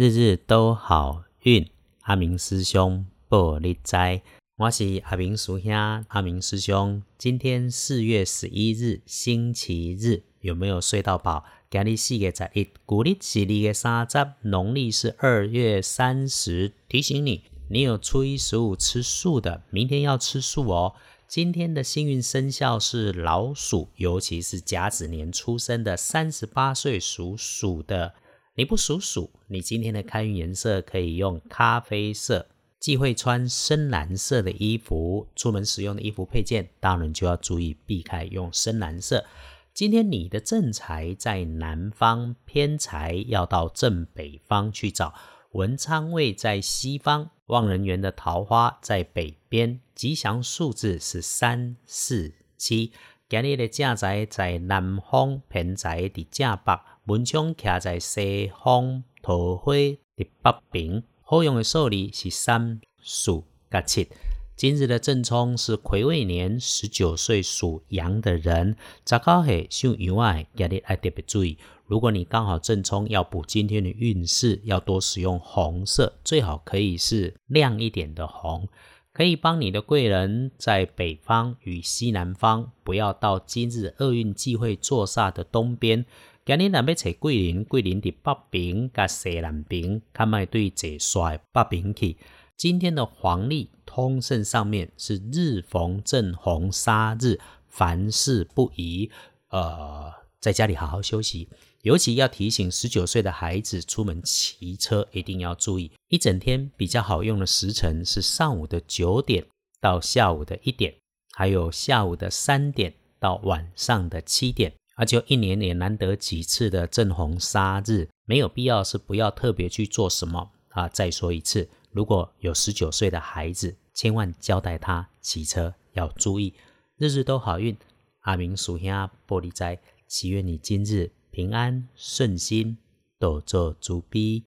日日都好运。阿明师兄报你知，我是阿明叔兄。阿明师兄，今天四月十一日，星期日，有没有睡到饱？今日四月十一，古历是二月三十，农历是二月三十。提醒你，你有初一十五吃素的，明天要吃素哦。今天的幸运生肖是老鼠，尤其是甲子年出生的三十八岁属鼠的。你不数数，你今天的开运颜色可以用咖啡色，忌讳穿深蓝色的衣服。出门使用的衣服配件，当然就要注意避开用深蓝色。今天你的正财在南方，偏财要到正北方去找。文昌位在西方，望人缘的桃花在北边，吉祥数字是三四七。今日的正宅在南方，偏宅伫正北，文昌徛在西方，桃花的北边。好用的数字是三、四、甲七。今日的正冲是癸未年，十九岁属羊的人。十九岁属羊的，今日要特别注意。如果你刚好正冲，要补今天的运势，要多使用红色，最好可以是亮一点的红，可以帮你的贵人在北方与西南方，不要到今日厄运忌讳坐煞的东边。今日南要找贵人，贵人伫北边甲西南边，看卖对坐帅北边去。今天的黄历通胜上面是日逢正红杀日，凡事不宜，呃，在家里好好休息。尤其要提醒十九岁的孩子出门骑车一定要注意，一整天比较好用的时辰是上午的九点到下午的一点，还有下午的三点到晚上的七点。而就一年也难得几次的正红杀日，没有必要是不要特别去做什么啊！再说一次，如果有十九岁的孩子，千万交代他骑车要注意，日日都好运。阿明属下玻璃斋，祈愿你今日。平安顺心，多做主逼。